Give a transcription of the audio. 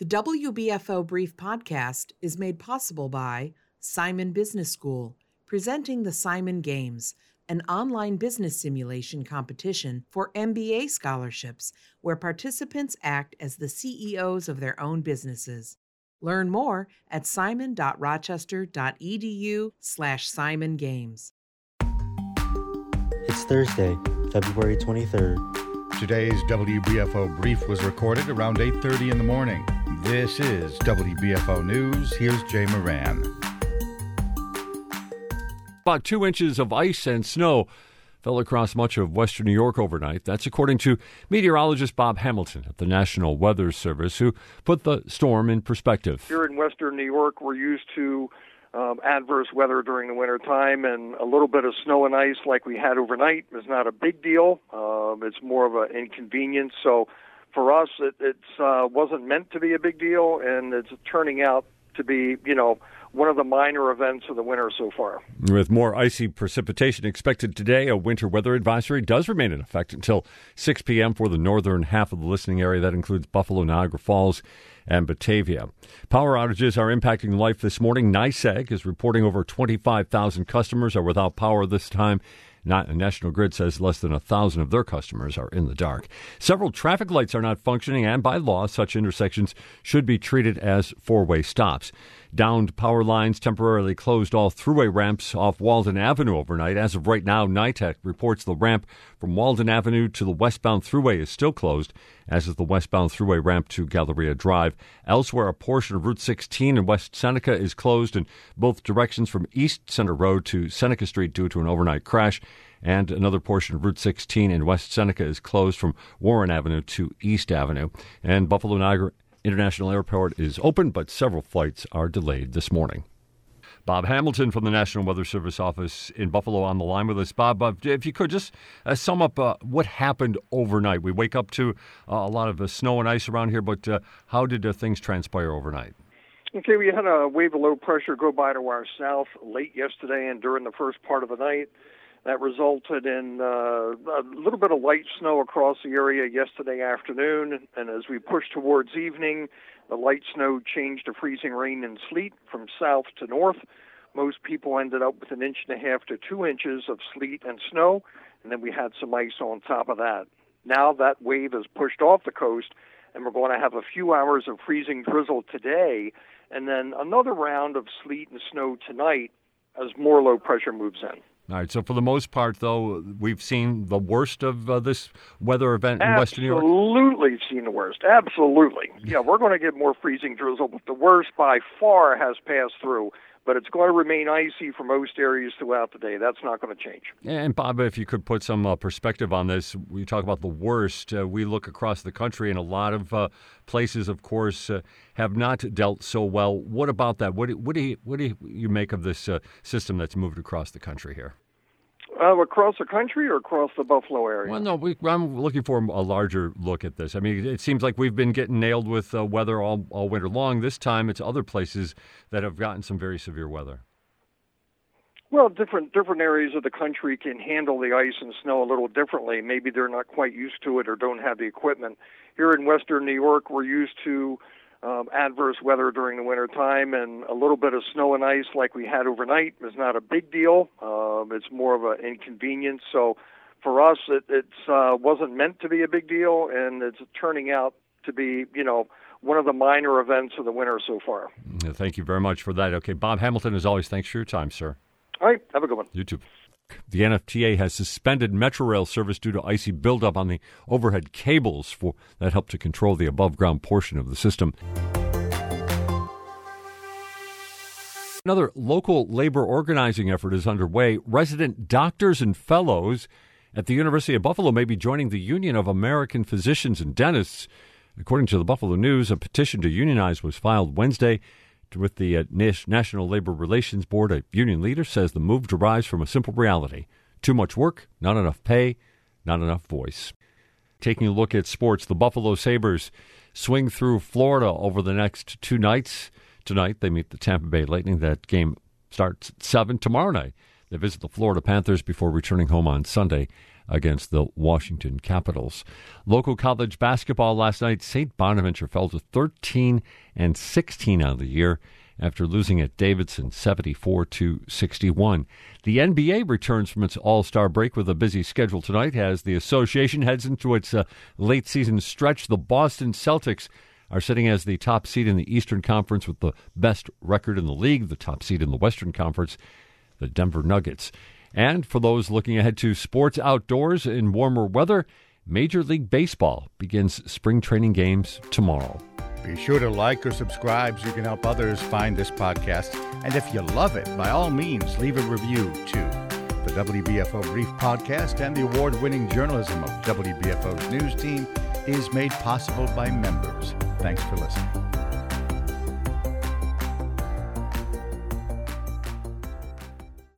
The WBFO Brief podcast is made possible by Simon Business School, presenting the Simon Games, an online business simulation competition for MBA scholarships where participants act as the CEOs of their own businesses. Learn more at simon.rochester.edu slash Simon Games. It's Thursday, February 23rd. Today's WBFO brief was recorded around 8:30 in the morning. This is WBFO News. Here's Jay Moran. About two inches of ice and snow fell across much of western New York overnight. That's according to meteorologist Bob Hamilton at the National Weather Service, who put the storm in perspective. Here in western New York, we're used to um, adverse weather during the winter time, and a little bit of snow and ice like we had overnight is not a big deal. Um, it's more of an inconvenience. So for us, it it's, uh, wasn't meant to be a big deal, and it's turning out to be, you know, one of the minor events of the winter so far. With more icy precipitation expected today, a winter weather advisory does remain in effect until 6 p.m. for the northern half of the listening area. That includes Buffalo, Niagara Falls, and Batavia. Power outages are impacting life this morning. NYSEG is reporting over 25,000 customers are without power this time. Not, National Grid says less than a thousand of their customers are in the dark. Several traffic lights are not functioning, and by law, such intersections should be treated as four way stops. Downed power lines temporarily closed all Thruway ramps off Walden Avenue overnight. As of right now, NITTEC reports the ramp from Walden Avenue to the westbound Thruway is still closed, as is the westbound Thruway ramp to Galleria Drive. Elsewhere, a portion of Route 16 in West Seneca is closed in both directions from East Center Road to Seneca Street due to an overnight crash. And another portion of Route 16 in West Seneca is closed from Warren Avenue to East Avenue. And Buffalo Niagara International Airport is open, but several flights are delayed this morning. Bob Hamilton from the National Weather Service office in Buffalo on the line with us. Bob, uh, if you could just uh, sum up uh, what happened overnight. We wake up to uh, a lot of uh, snow and ice around here, but uh, how did things transpire overnight? Okay, we had a wave of low pressure go by to our south late yesterday and during the first part of the night. That resulted in uh, a little bit of light snow across the area yesterday afternoon, and as we pushed towards evening, the light snow changed to freezing rain and sleet from south to north. Most people ended up with an inch and a half to two inches of sleet and snow, and then we had some ice on top of that. Now that wave has pushed off the coast, and we're going to have a few hours of freezing drizzle today, and then another round of sleet and snow tonight as more low pressure moves in. All right. So for the most part, though, we've seen the worst of uh, this weather event in Absolutely Western New York. Absolutely seen the worst. Absolutely. Yeah, we're going to get more freezing drizzle, but the worst by far has passed through. But it's going to remain icy for most areas throughout the day. That's not going to change. And Bob, if you could put some uh, perspective on this, we talk about the worst. Uh, we look across the country, and a lot of uh, places, of course, uh, have not dealt so well. What about that? What do, what do you what do you make of this uh, system that's moved across the country here? Uh, across the country or across the Buffalo area? Well, no, we, I'm looking for a larger look at this. I mean, it seems like we've been getting nailed with uh, weather all, all winter long. This time, it's other places that have gotten some very severe weather. Well, different different areas of the country can handle the ice and snow a little differently. Maybe they're not quite used to it or don't have the equipment. Here in Western New York, we're used to um, adverse weather during the winter time, and a little bit of snow and ice like we had overnight is not a big deal. Um, it's more of an inconvenience. So for us, it it's, uh, wasn't meant to be a big deal, and it's turning out to be, you know, one of the minor events of the winter so far. Thank you very much for that. Okay, Bob Hamilton, as always, thanks for your time, sir. All right, have a good one. You too. The NFTA has suspended Metrorail service due to icy buildup on the overhead cables for that help to control the above ground portion of the system. Another local labor organizing effort is underway. Resident doctors and fellows at the University of Buffalo may be joining the Union of American Physicians and Dentists. According to the Buffalo News, a petition to unionize was filed Wednesday with the uh, National Labor Relations Board. A union leader says the move derives from a simple reality too much work, not enough pay, not enough voice. Taking a look at sports, the Buffalo Sabres swing through Florida over the next two nights. Tonight, they meet the Tampa Bay Lightning. That game starts at 7 tomorrow night. They visit the Florida Panthers before returning home on Sunday against the Washington Capitals. Local college basketball last night, St. Bonaventure fell to 13 and 16 on the year after losing at Davidson 74 to 61. The NBA returns from its All-Star break with a busy schedule tonight as the association heads into its uh, late season stretch. The Boston Celtics are sitting as the top seed in the Eastern Conference with the best record in the league, the top seed in the Western Conference, the Denver Nuggets. And for those looking ahead to sports outdoors in warmer weather, Major League Baseball begins spring training games tomorrow. Be sure to like or subscribe so you can help others find this podcast. And if you love it, by all means, leave a review too. The WBFO Brief Podcast and the award winning journalism of WBFO's news team is made possible by members. Thanks for listening.